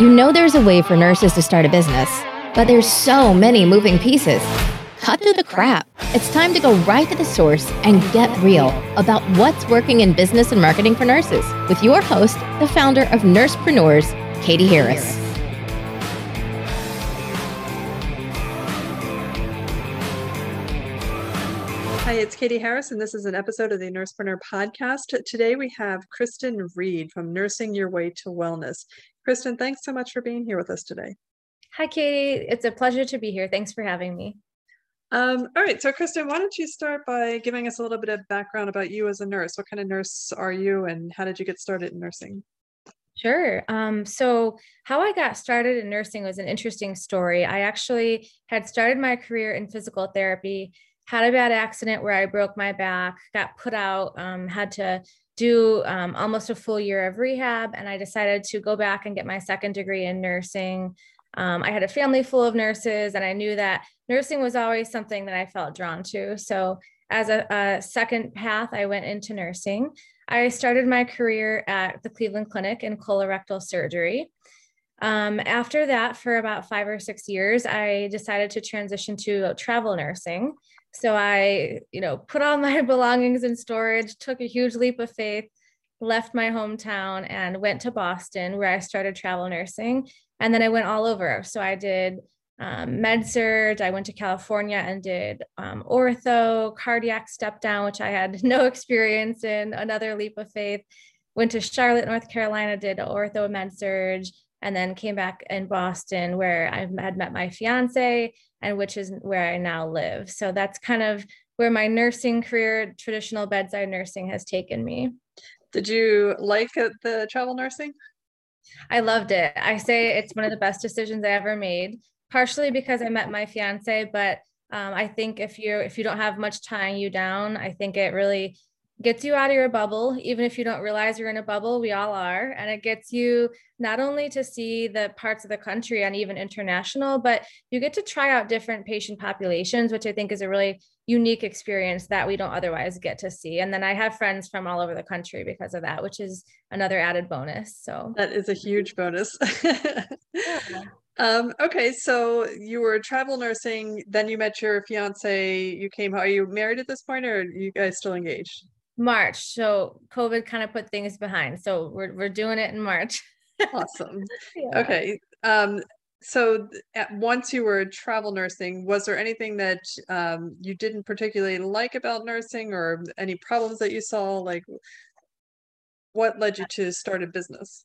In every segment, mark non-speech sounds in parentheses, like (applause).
You know there's a way for nurses to start a business, but there's so many moving pieces. Cut through the crap. It's time to go right to the source and get real about what's working in business and marketing for nurses with your host, the founder of Nursepreneurs, Katie Harris. Hi, it's Katie Harris, and this is an episode of the Nursepreneur podcast. Today we have Kristen Reed from Nursing Your Way to Wellness. Kristen, thanks so much for being here with us today. Hi, Katie. It's a pleasure to be here. Thanks for having me. Um, all right, so Kristen, why don't you start by giving us a little bit of background about you as a nurse? What kind of nurse are you, and how did you get started in nursing? Sure. Um, so, how I got started in nursing was an interesting story. I actually had started my career in physical therapy had a bad accident where I broke my back, got put out, um, had to do um, almost a full year of rehab, and I decided to go back and get my second degree in nursing. Um, I had a family full of nurses, and I knew that nursing was always something that I felt drawn to. So, as a, a second path, I went into nursing. I started my career at the Cleveland Clinic in colorectal surgery. Um, after that, for about five or six years, I decided to transition to travel nursing. So I, you know, put all (laughs) my belongings in storage, took a huge leap of faith, left my hometown and went to Boston where I started travel nursing. And then I went all over. So I did um, med surg. I went to California and did um, ortho, cardiac step down, which I had (laughs) no experience in, another leap of faith. Went to Charlotte, North Carolina, did ortho med surg, and then came back in Boston where I had met my fiance and which is where I now live. So that's kind of where my nursing career, traditional bedside nursing, has taken me. Did you like the travel nursing? I loved it. I say it's one of the best decisions I ever made, partially because I met my fiance, but um, I think if you if you don't have much tying you down, I think it really gets you out of your bubble, even if you don't realize you're in a bubble, we all are. And it gets you not only to see the parts of the country and even international, but you get to try out different patient populations, which I think is a really unique experience that we don't otherwise get to see. And then I have friends from all over the country because of that, which is another added bonus. So that is a huge bonus. yeah. (laughs) Um, okay, so you were travel nursing, then you met your fiance, you came, are you married at this point or are you guys still engaged? March. So COVID kind of put things behind. So we're we're doing it in March. (laughs) awesome. Yeah. Okay. Um, so at, once you were travel nursing, was there anything that um, you didn't particularly like about nursing, or any problems that you saw? Like, what led you to start a business?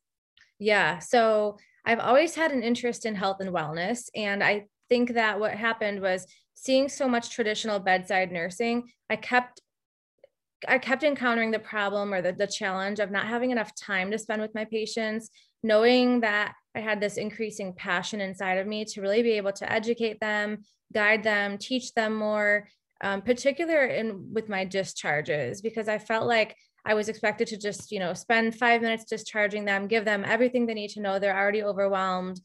Yeah. So I've always had an interest in health and wellness, and I think that what happened was seeing so much traditional bedside nursing, I kept I kept encountering the problem or the, the challenge of not having enough time to spend with my patients, knowing that I had this increasing passion inside of me to really be able to educate them, guide them, teach them more, um, particular in with my discharges, because I felt like I was expected to just, you know, spend five minutes discharging them, give them everything they need to know. They're already overwhelmed.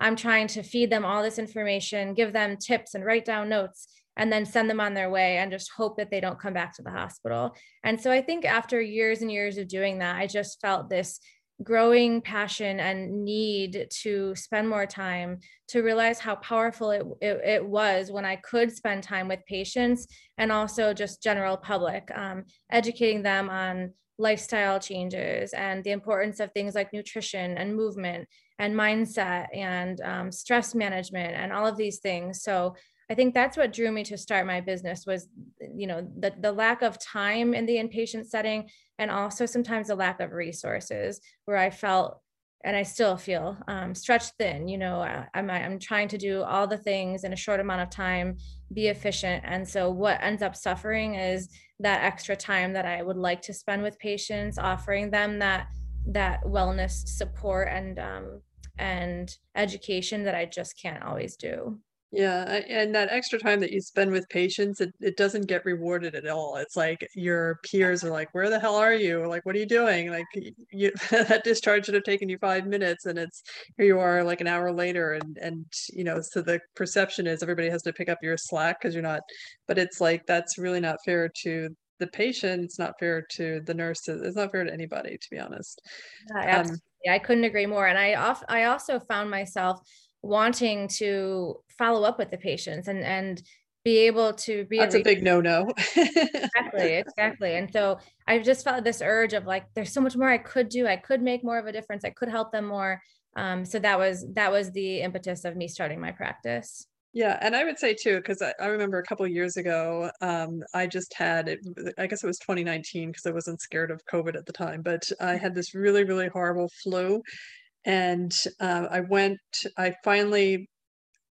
I'm trying to feed them all this information, give them tips and write down notes and then send them on their way and just hope that they don't come back to the hospital. And so I think after years and years of doing that, I just felt this growing passion and need to spend more time to realize how powerful it, it, it, was when I could spend time with patients and also just general public, um, educating them on lifestyle changes and the importance of things like nutrition and movement and mindset and um, stress management and all of these things. So I think that's what drew me to start my business was, you know, the, the lack of time in the inpatient setting and also sometimes the lack of resources where I felt and I still feel um, stretched thin. You know, I'm, I'm trying to do all the things in a short amount of time, be efficient. And so what ends up suffering is that extra time that I would like to spend with patients, offering them that that wellness support and um, and education that I just can't always do. Yeah, and that extra time that you spend with patients, it, it doesn't get rewarded at all. It's like your peers are like, "Where the hell are you? Like, what are you doing?" Like, you (laughs) that discharge should have taken you five minutes, and it's here you are like an hour later, and and you know, so the perception is everybody has to pick up your slack because you're not. But it's like that's really not fair to the patient it's not fair to the nurses it's not fair to anybody to be honest yeah, um, i couldn't agree more and i off, i also found myself wanting to follow up with the patients and and be able to be that's a, a big no-no. Exactly exactly. And so i just felt this urge of like there's so much more i could do. I could make more of a difference. I could help them more. Um, so that was that was the impetus of me starting my practice. Yeah, and I would say too, because I, I, remember a couple years ago, um, I just had, it, I guess it was 2019 because I wasn't scared of COVID at the time, but I had this really, really horrible flu. And uh, I went, I finally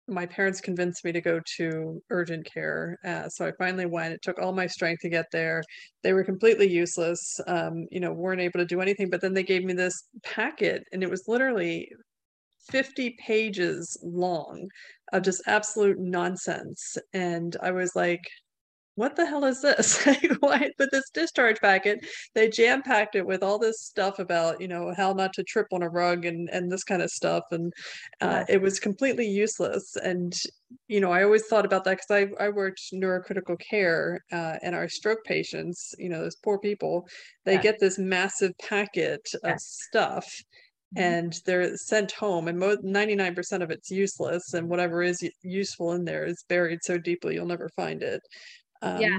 my parents convinced me to go to urgent care. Uh, so I finally went. It took all my strength to get there. They were completely useless, um, you know, weren't able to do anything. But then they gave me this packet, and it was literally 50 pages long of just absolute nonsense. And I was like, what the hell is this? (laughs) Why? But this discharge packet, they jam packed it with all this stuff about, you know, how not to trip on a rug and and this kind of stuff, and uh, it was completely useless. And you know, I always thought about that because I I worked neurocritical care, uh, and our stroke patients, you know, those poor people, they yeah. get this massive packet yeah. of stuff mm-hmm. and they're sent home and 99% of it's useless and whatever is useful in there is buried so deeply you'll never find it um, yeah.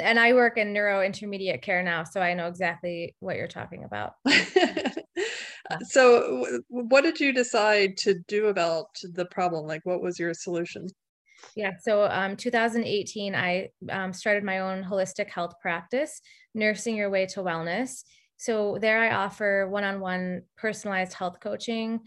And I work in neuro intermediate care now, so I know exactly what you're talking about. (laughs) so, what did you decide to do about the problem? Like, what was your solution? Yeah, so um, 2018, I um, started my own holistic health practice, Nursing Your Way to Wellness. So, there I offer one on one personalized health coaching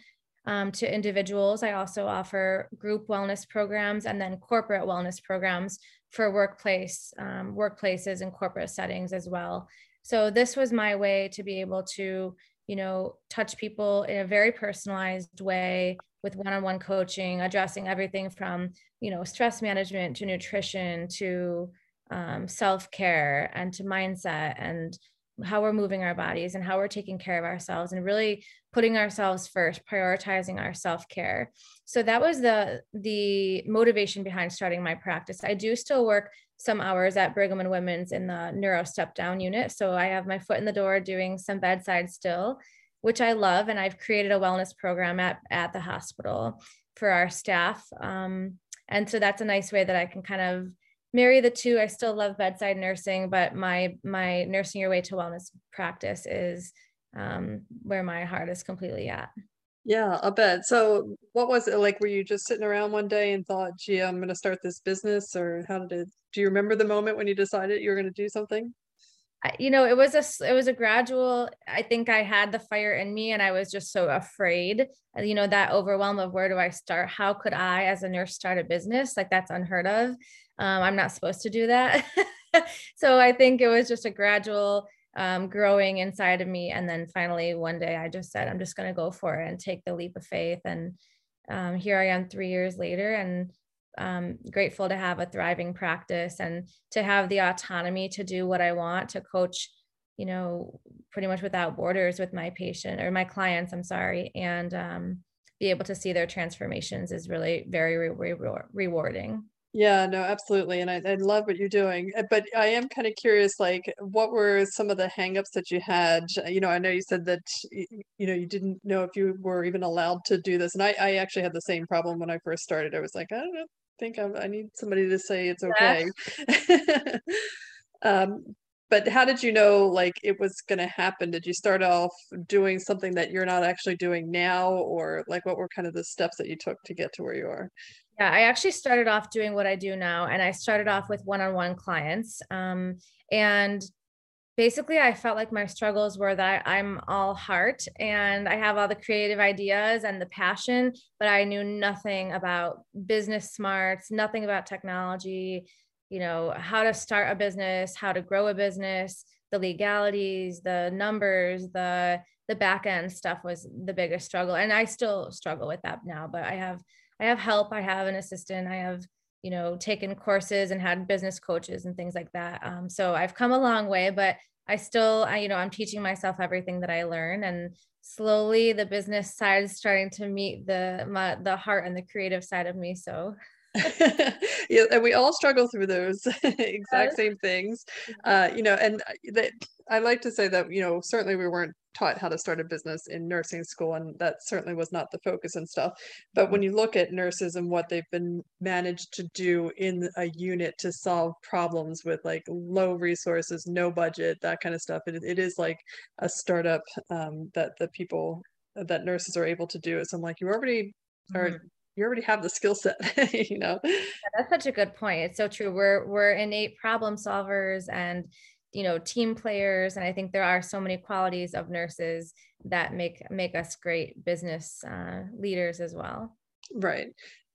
um, to individuals. I also offer group wellness programs and then corporate wellness programs for workplace um, workplaces and corporate settings as well. So this was my way to be able to, you know, touch people in a very personalized way with one-on-one coaching, addressing everything from, you know, stress management to nutrition to um, self-care and to mindset and how we're moving our bodies and how we're taking care of ourselves and really putting ourselves first prioritizing our self-care. So that was the the motivation behind starting my practice. I do still work some hours at brigham and women's in the neuro step down unit. So i have my foot in the door doing some bedside still which i love. And i've created a wellness program at at the hospital for our staff. Um, and so that's a nice way that i can kind of marry the two. I still love bedside nursing, but my my nursing your way to wellness practice is um, where my heart is completely at. Yeah, I bet. So, what was it like? Were you just sitting around one day and thought, "Gee, I'm going to start this business," or how did it? Do you remember the moment when you decided you were going to do something? you know it was a it was a gradual i think i had the fire in me and i was just so afraid you know that overwhelm of where do i start how could i as a nurse start a business like that's unheard of um, i'm not supposed to do that (laughs) so i think it was just a gradual um, growing inside of me and then finally one day i just said i'm just going to go for it and take the leap of faith and um, here i am three years later and um, grateful to have a thriving practice and to have the autonomy to do what I want to coach, you know, pretty much without borders with my patient or my clients. I'm sorry, and um, be able to see their transformations is really very re- re- rewarding. Yeah, no, absolutely. And I, I love what you're doing. Uh, but I am kind of curious, like, what were some of the hangups that you had? You know, I know you said that, you know, you didn't know if you were even allowed to do this. And I, I actually had the same problem when I first started. I was like, I don't know, think I'm, i need somebody to say it's okay. Yeah. (laughs) um, but how did you know like it was going to happen? Did you start off doing something that you're not actually doing now, or like what were kind of the steps that you took to get to where you are? Yeah, I actually started off doing what I do now, and I started off with one-on-one clients. Um, and basically i felt like my struggles were that i'm all heart and i have all the creative ideas and the passion but i knew nothing about business smarts nothing about technology you know how to start a business how to grow a business the legalities the numbers the the back end stuff was the biggest struggle and i still struggle with that now but i have i have help i have an assistant i have you know, taken courses and had business coaches and things like that. Um, so I've come a long way, but I still, I, you know, I'm teaching myself everything that I learn, and slowly the business side is starting to meet the my, the heart and the creative side of me. So (laughs) yeah, and we all struggle through those (laughs) exact same things. Mm-hmm. Uh, you know, and that I like to say that, you know, certainly we weren't taught how to start a business in nursing school and that certainly was not the focus and stuff but when you look at nurses and what they've been managed to do in a unit to solve problems with like low resources no budget that kind of stuff it, it is like a startup um, that the people that nurses are able to do so i'm like you already are mm-hmm you already have the skill set (laughs) you know? Yeah, that's such a good point it's so true we're we're innate problem solvers and you know team players and i think there are so many qualities of nurses that make make us great business uh, leaders as well. Right.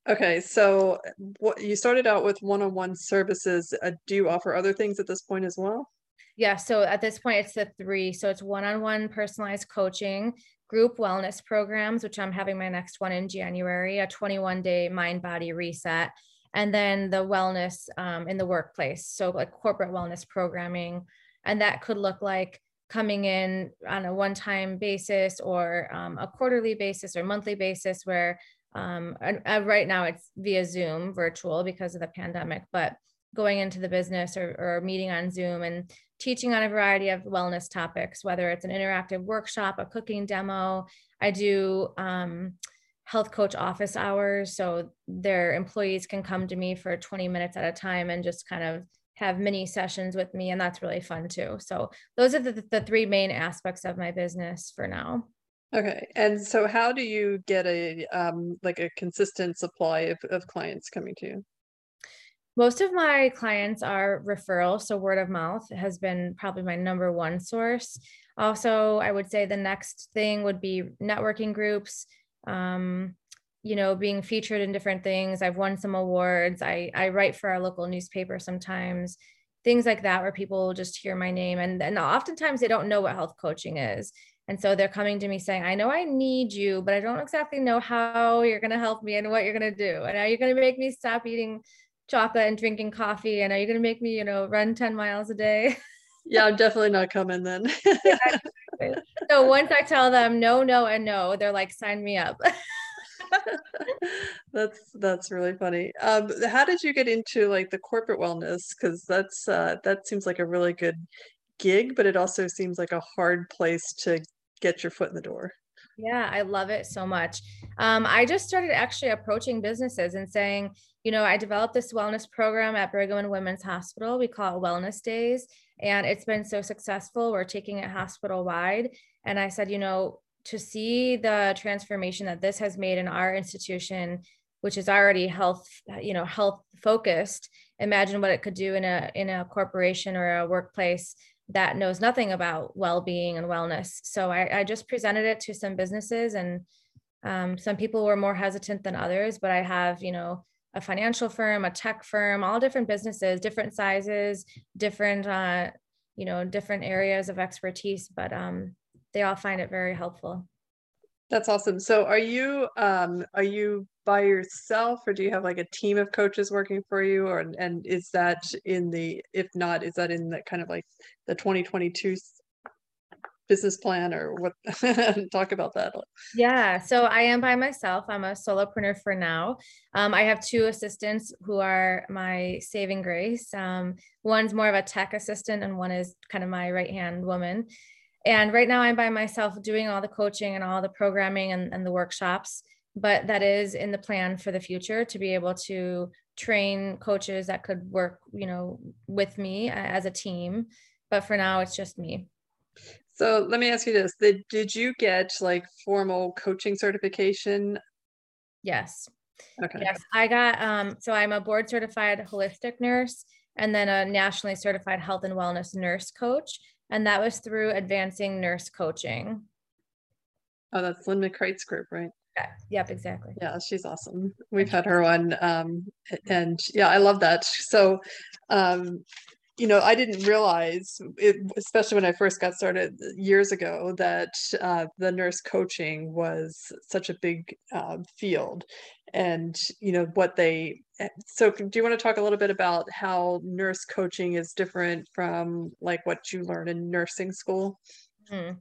Okay so what you started out with one-on-one services uh, do you offer other things at this point as well yeah so at this point it's the three. So it's one-on-one personalized coaching group wellness programs which i'm having my next one in january a 21 day mind body reset and then the wellness um, in the workplace so like corporate wellness programming. And that could look like coming in on a one-time basis or um, a quarterly basis or monthly basis where um, uh, right now it's via zoom virtual because of the pandemic but going into the business or, or meeting on zoom and teaching on a variety of wellness topics whether it's an interactive workshop a cooking demo i do um, health coach office hours. So their employees can come to me for 20 minutes at a time and just kind of have mini sessions with me. And that's really fun too. So those are the, the three main aspects of my business for now. Okay. And so how do you get a um, like a consistent supply of, of clients coming to you? Most of my clients are referral, so word of mouth has been probably my number one source. Also, I would say the next thing would be networking groups, um, you know, being featured in different things. I've won some awards. I, I write for our local newspaper sometimes, things like that, where people just hear my name. And, and oftentimes they don't know what health coaching is. And so they're coming to me saying, I know I need you, but I don't exactly know how you're going to help me and what you're going to do. And are you going to make me stop eating chocolate and drinking coffee? And are you going to make me, you know, run 10 miles a day? (laughs) yeah, I'm definitely not coming then. (laughs) so once I tell them no, no, and no, they're like, sign me up. (laughs) that's that's really funny. Um, how did you get into like the corporate wellness? Because that's uh, that seems like a really good gig, but it also seems like a hard place to get your foot in the door. Yeah, I love it so much. Um, I just started actually approaching businesses and saying, you know, I developed this wellness program at Brigham and Women's Hospital. We call it Wellness Days and it's been so successful. We're taking it hospital wide. And I said, you know, to see the transformation that this has made in our institution, which is already health, you know, health focused, imagine what it could do in a in a corporation or a workplace that knows nothing about well-being and wellness. So I, I just presented it to some businesses and um, some people were more hesitant than others, but I have, you know, a financial firm, a tech firm, all different businesses, different sizes, different, uh, you know, different areas of expertise, but um, they all find it very helpful. That's awesome. So are you um, are you by yourself or do you have like a team of coaches working for you or and is that in the if not is that in the kind of like the 2022 business plan or what? (laughs) Talk about that yeah so i am by myself. I'm a solopreneur for now. Um, i have two assistants who are my saving grace. Um, one's more of a tech assistant and one is kind of my right hand woman. And right now i'm by myself doing all the coaching and all the programming and, and the workshops but that is in the plan for the future to be able to train coaches that could work you know with me as a team but for now it's just me so let me ask you this: did, you get like formal coaching certification? Yes. Okay. Yes, I got. Um, so I'm a board certified holistic nurse, and then a nationally certified health and wellness nurse coach, and that was through Advancing Nurse Coaching. Oh, that's Lynn McCright's group, right? Yep, exactly. Yeah, she's awesome. We've had her on, um, and yeah, I love that. So, um, you know, I didn't realize, it, especially when I first got started years ago, that uh, the nurse coaching was such a big uh, field, and you know what they. Eh, so, do you want to talk a little bit about how nurse coaching is different from like what you learn in nursing school? Mm,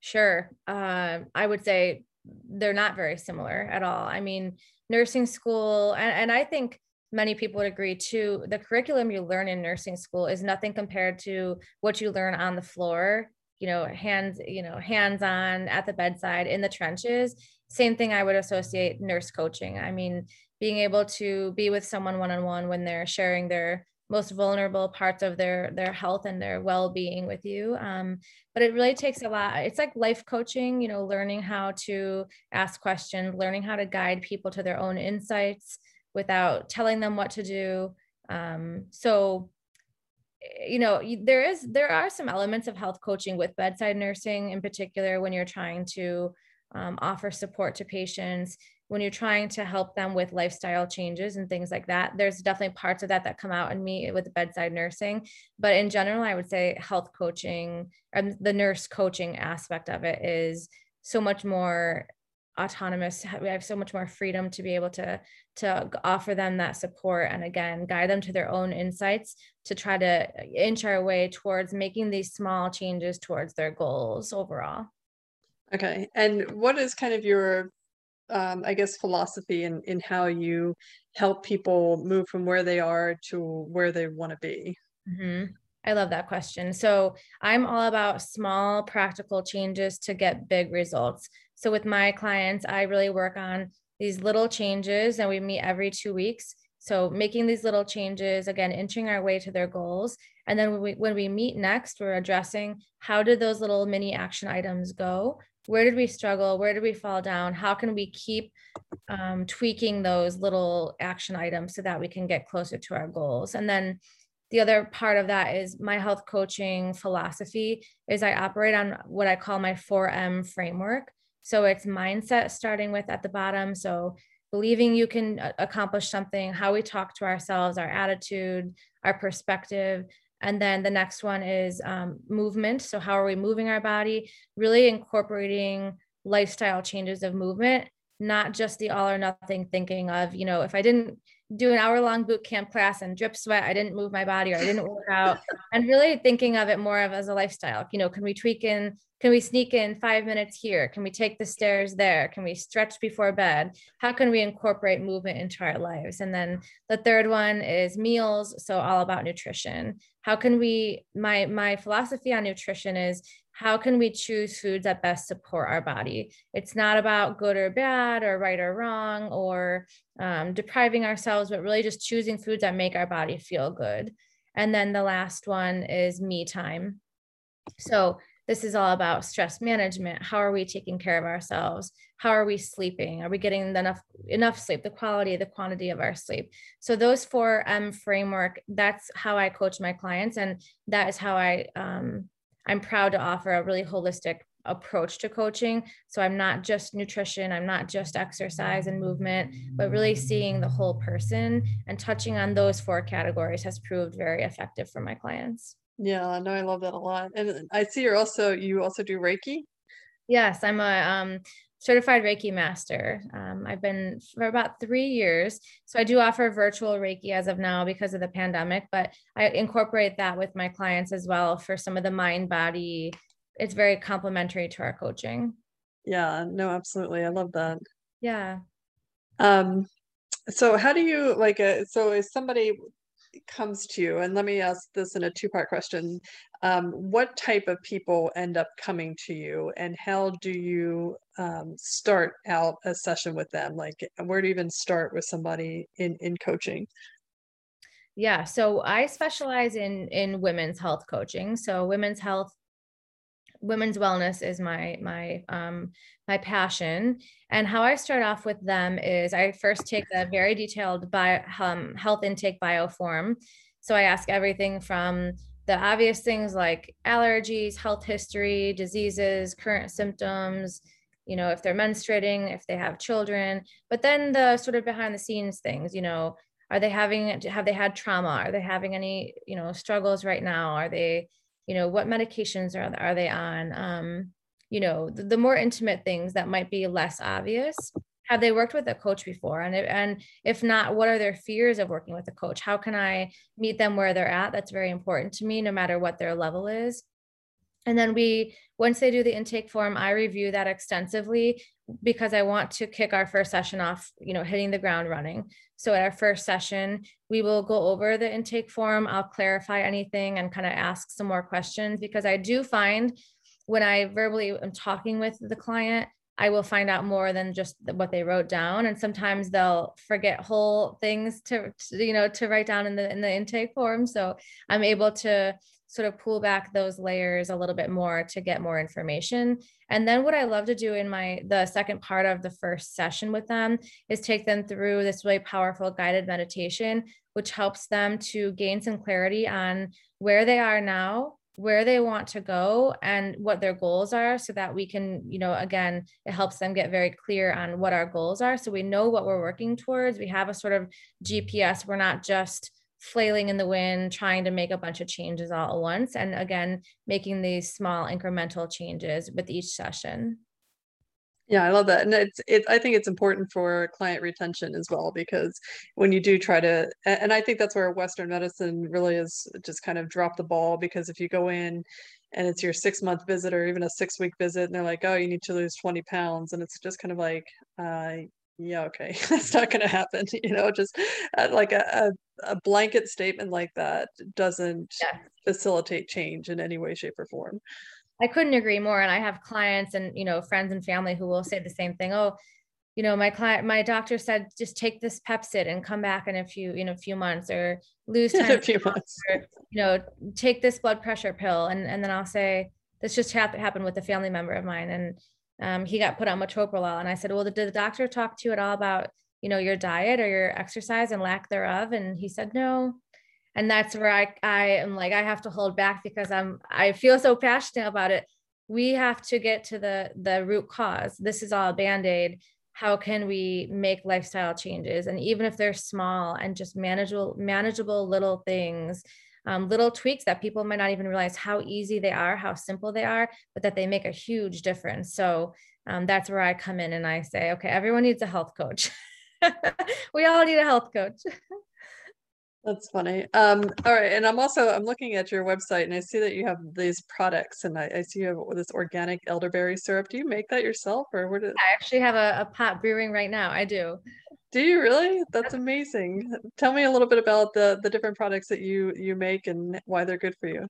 sure, uh, I would say they're not very similar at all. I mean, nursing school, and, and I think many people would agree too, the curriculum you learn in nursing school is nothing compared to what you learn on the floor, you know, hands, you know, hands on at the bedside in the trenches. Same thing I would associate nurse coaching. I mean, being able to be with someone one on one when they're sharing their most vulnerable parts of their their health and their well-being with you. Um, but it really takes a lot. It's like life coaching you know learning how to ask questions learning how to guide people to their own insights without telling them what to do. Um, so, you know, there is there are some elements of health coaching with bedside nursing, in particular, when you're trying to um, offer support to patients, when you're trying to help them with lifestyle changes and things like that. There's definitely parts of that that come out in me with bedside nursing, but in general, I would say health coaching and the nurse coaching aspect of it is so much more autonomous we have so much more freedom to be able to to offer them that support and again guide them to their own insights to try to inch our way towards making these small changes towards their goals overall okay and what is kind of your um, i guess philosophy in in how you help people move from where they are to where they want to be mm-hmm. I love that question. So, I'm all about small, practical changes to get big results. So with my clients, I really work on these little changes and we meet every two weeks. So making these little changes, again, inching our way to their goals. And then when we, when we meet next, we're addressing how did those little mini action items go? Where did we struggle? Where did we fall down? How can we keep um, tweaking those little action items so that we can get closer to our goals? And then the other part of that is my health coaching philosophy is I operate on what I call my 4M framework. So it's mindset starting with at the bottom. So believing you can uh, accomplish something, how we talk to ourselves, our attitude, our perspective. And then the next one is um, movement. So, how are we moving our body? Really incorporating lifestyle changes of movement, not just the all or nothing thinking of, you know, if I didn't do an hour long boot camp class and drip sweat, I didn't move my body or I didn't work out, (laughs) and really thinking of it more of as a lifestyle. You know, can we tweak in can we sneak in five minutes here? Can we take the stairs there? Can we stretch before bed? How can we incorporate movement into our lives? And then the third one is meals. So all about nutrition. How can we, my, my philosophy on nutrition is how can we choose foods that best support our body? It's not about good or bad or right or wrong or um, depriving ourselves, but really just choosing foods that make our body feel good. And then the last one is me time. So this is all about stress management how are we taking care of ourselves how are we sleeping are we getting enough enough sleep the quality the quantity of our sleep so those four m framework that's how i coach my clients and that is how i um, i'm proud to offer a really holistic approach to coaching so i'm not just nutrition i'm not just exercise and movement but really seeing the whole person and touching on those four categories has proved very effective for my clients yeah, no, I love that a lot. And I see you're also you also do Reiki. Yes, I'm a um, certified Reiki master. Um, I've been for about three years. So I do offer virtual Reiki as of now because of the pandemic, but I incorporate that with my clients as well for some of the mind body. It's very complementary to our coaching. Yeah, no, absolutely. I love that. Yeah. Um, so how do you like uh, so is somebody comes to you, and let me ask this in a two part question um, what type of people end up coming to you, and how do you um, start out a session with them? Like, where do you even start with somebody in, in coaching? Yeah, so I specialize in in women's health coaching. So women's health women's wellness is my my um, my passion. And how I start off with them is I first take a very detailed bio, um, health intake bio form. So I ask everything from the obvious things like allergies, health history, diseases, current symptoms, you know, if they're menstruating, if they have children, but then the sort of behind the scenes things, you know, are they having have they had trauma? Are they having any, you know, struggles right now? Are they you know what medications are, are they on? Um, you know the, the, more intimate things that might be less obvious. Have they worked with a coach before? And and if not what are their fears of working with a coach? How can i meet them where they're at? That's very important to me no matter what their level is. And then we once they do the intake form, I review that extensively because I want to kick our first session off, you know, hitting the ground running. So at our first session, we will go over the intake form. I'll clarify anything and kind of ask some more questions because I do find when I verbally am talking with the client, I will find out more than just what they wrote down. And sometimes they'll forget whole things to, to, you know, to write down in the in the intake form. So I'm able to sort of pull back those layers a little bit more to get more information. And then what I love to do in my the second part of the first session with them is take them through this really powerful guided meditation, which helps them to gain some clarity on where they are now where they want to go and what their goals are so that we can you know again it helps them get very clear on what our goals are. So we know what we're working towards. We have a sort of gps we're not just flailing in the wind trying to make a bunch of changes all at once and again making these small incremental changes with each session yeah, I love that. And it's it I think it's important for client retention as well because when you do try to and I think that's where Western medicine really is just kind of drop the ball because if you go in and it's your six month visit or even a six week visit and they're like, oh, you need to lose 20 pounds. And it's just kind of like, uh, yeah, okay, (laughs) that's not going to happen. You know, just uh, like a, a, a, blanket statement like that doesn't yeah. facilitate change in any way, shape, or form. I couldn't agree more. And I have clients and, you know, friends and family who will say the same thing. Oh, you know, my client, my doctor said, just take this Pepcid and come back in a few, in a few months or lose (laughs) time. a few months. Or, you know, take this blood pressure pill. And, and then I'll say, this just happened, happened with a family member of mine. And um, he got put on metoprolol. And I said, well, did the doctor talk to you at all about, you know, your diet or your exercise and lack thereof? And he said, no. And that's where I, I am like i have to hold back because i'm i feel so passionate about it. We have to get to the the root cause. This is all a band-aid. How can we make lifestyle changes? And even if they're small and just manageable manageable little things um, little tweaks that people might not even realize how easy they are how simple they are but that they make a huge difference so um, that's where i come in and i say okay everyone needs a health coach (laughs) we all need a health coach That's funny. Um, all right, and I'm also I'm looking at your website and I see that you have these products, and I, I see you have this organic elderberry syrup. Do you make that yourself, or where did? I actually have a, a pot brewing right now. I do. Do you really? That's amazing. Tell me a little bit about the the different products that you you make and why they're good for you.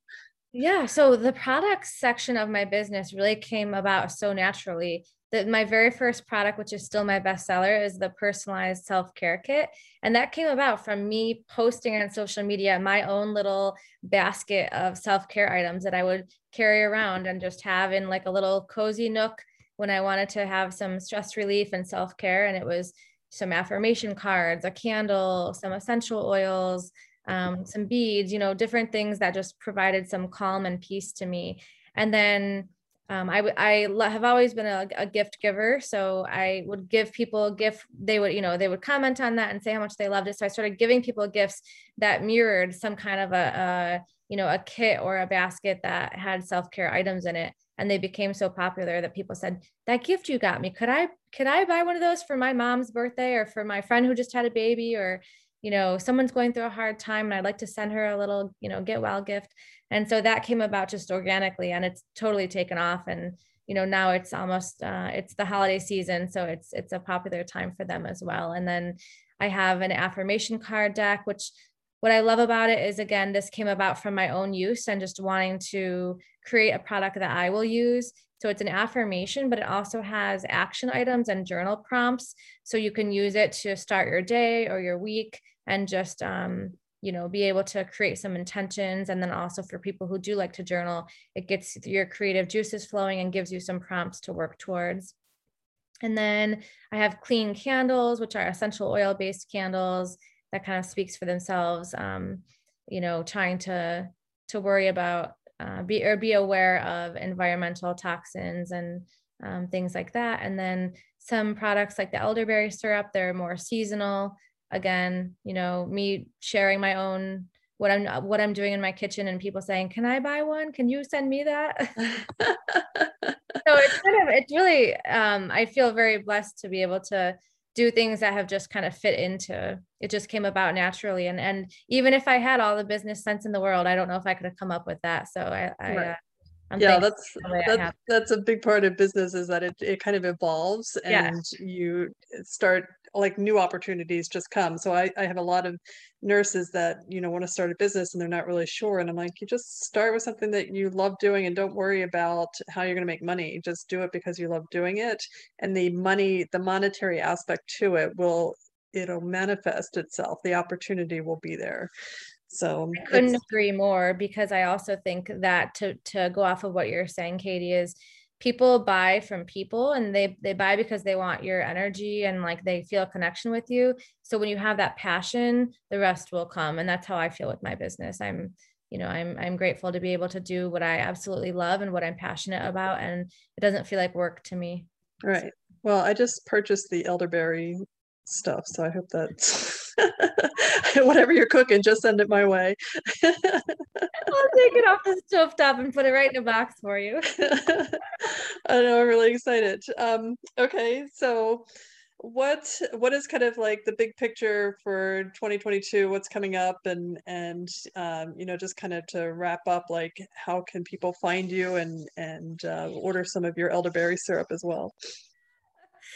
Yeah, so the products section of my business really came about so naturally that my very first product, which is still my bestseller, is the personalized self care kit. And that came about from me posting on social media my own little basket of self care items that I would carry around and just have in like a little cozy nook when I wanted to have some stress relief and self care. And it was some affirmation cards, a candle, some essential oils, um, some beads, you know, different things that just provided some calm and peace to me. And then um, I, I have always been a, a, gift giver. So I would give people a gift. They would, you know, they would comment on that and say how much they loved it. So I started giving people gifts that mirrored some kind of a, a you know, a kit or a basket that had self-care items in it. And they became so popular that people said, that gift you got me, could I, could I buy one of those for my mom's birthday or for my friend who just had a baby or, you know, someone's going through a hard time and I'd like to send her a little, you know, get well gift. And so that came about just organically and it's totally taken off and you know now it's almost uh, it's the holiday season so it's it's a popular time for them as well. And then i have an affirmation card deck which what i love about it is again this came about from my own use and just wanting to create a product that i will use. So it's an affirmation but it also has action items and journal prompts. So you can use it to start your day or your week and just um, you know be able to create some intentions. And then also for people who do like to journal it gets your creative juices flowing and gives you some prompts to work towards. And then i have clean candles which are essential oil based candles that kind of speaks for themselves. Um, you know trying to to worry about uh, be or be aware of environmental toxins and um, things like that. And then some products like the elderberry syrup they're more seasonal. Again you know me sharing my own what i'm what i'm doing in my kitchen and people saying can i buy one? Can you send me that? (laughs) (laughs) So it's kind of it's really um, i feel very blessed to be able to do things that have just kind of fit into it just came about naturally and and even if i had all the business sense in the world i don't know if i could have come up with that so i, I uh, I'm yeah, that's that's, that's a big part of business is that it, it kind of evolves and yeah. you start like new opportunities just come. So I, I have a lot of nurses that, you know, want to start a business and they're not really sure. And I'm like, you just start with something that you love doing and don't worry about how you're going to make money. Just do it because you love doing it. And the money, the monetary aspect to it will it'll manifest itself. The opportunity will be there. So I couldn't agree more because I also think that to to go off of what you're saying, Katie, is people buy from people and they they buy because they want your energy and like they feel a connection with you. So when you have that passion, the rest will come. And that's how I feel with my business. I'm you know i'm i'm grateful to be able to do what i absolutely love and what i'm passionate about and it doesn't feel like work to me right well i just purchased the elderberry stuff. So I hope that (laughs) whatever you're cooking, just send it my way. I'll take it off the stove top and put it right in a box for you. (laughs) I know I'm really excited. Um, okay, so what what is kind of like the big picture for 2022 what's coming up and and um, you know just kind of to wrap up like how can people find you and and uh, order some of your elderberry syrup as well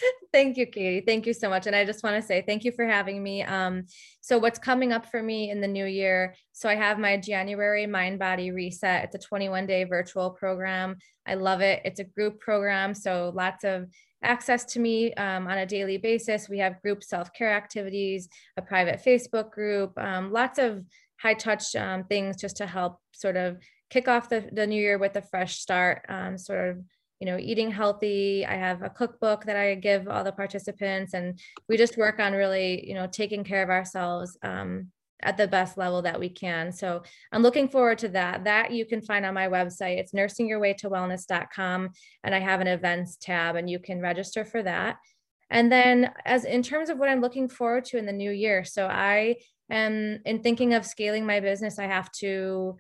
(laughs) thank you, Katie. Thank you so much. And I just want to say thank you for having me. Um, so what's coming up for me in the new year? So I have my January Mind Body Reset. It's a 21 day virtual program. I love it. It's a group program. So lots of access to me um, on a daily basis. We have group self care activities, a private Facebook group, um, lots of high touch um, things just to help sort of kick off the, the new year with a fresh start, um, sort of you know eating healthy. I have a cookbook that i give all the participants and we just work on really you know taking care of ourselves um, at the best level that we can. So i'm looking forward to that. That you can find on my website. It's nursingyourwaytowellness.com and i have an events tab and you can register for that. And then as in terms of what i'm looking forward to in the new year so i am in thinking of scaling my business i have to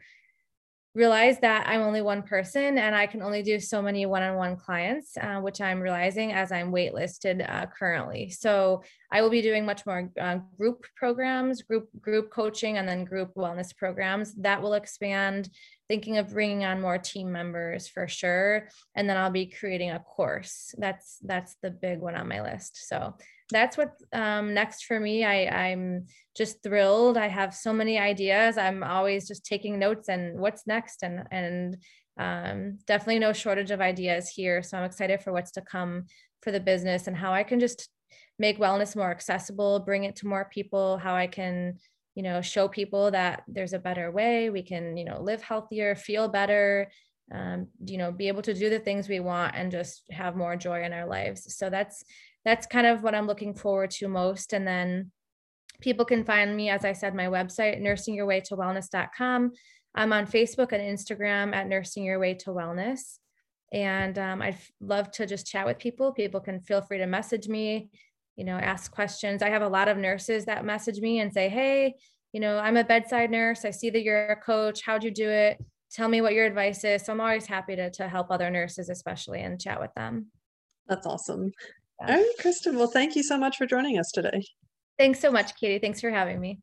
realize that I'm only one person and I can only do so many one-on-one clients, uh, which I'm realizing as I'm waitlisted uh, currently. So I will be doing much more uh, group programs, group group coaching, and then group wellness programs that will expand. Thinking of bringing on more team members for sure, and then I'll be creating a course. That's that's the big one on my list. So that's what um, next for me. I, I'm just thrilled. I have so many ideas. I'm always just taking notes and what's next, and and um, definitely no shortage of ideas here. So I'm excited for what's to come for the business and how I can just make wellness more accessible, bring it to more people. How I can you know show people that there's a better way. We can you know live healthier, feel better. Um, you know, be able to do the things we want and just have more joy in our lives. So that's that's kind of what I'm looking forward to most. And then people can find me, as I said, my website, nursingyourwaytowellness.com. I'm on Facebook and Instagram at Nursing Your Way to Wellness. And um, I'd love to just chat with people. People can feel free to message me, you know, ask questions. I have a lot of nurses that message me and say, hey, you know, I'm a bedside nurse. I see that you're a coach. How'd you do it? Tell me what your advice is. So I'm always happy to, to help other nurses, especially and chat with them. That's awesome. All right, Kristen. Well, thank you so much for joining us today. Thanks so much, Katie. Thanks for having me.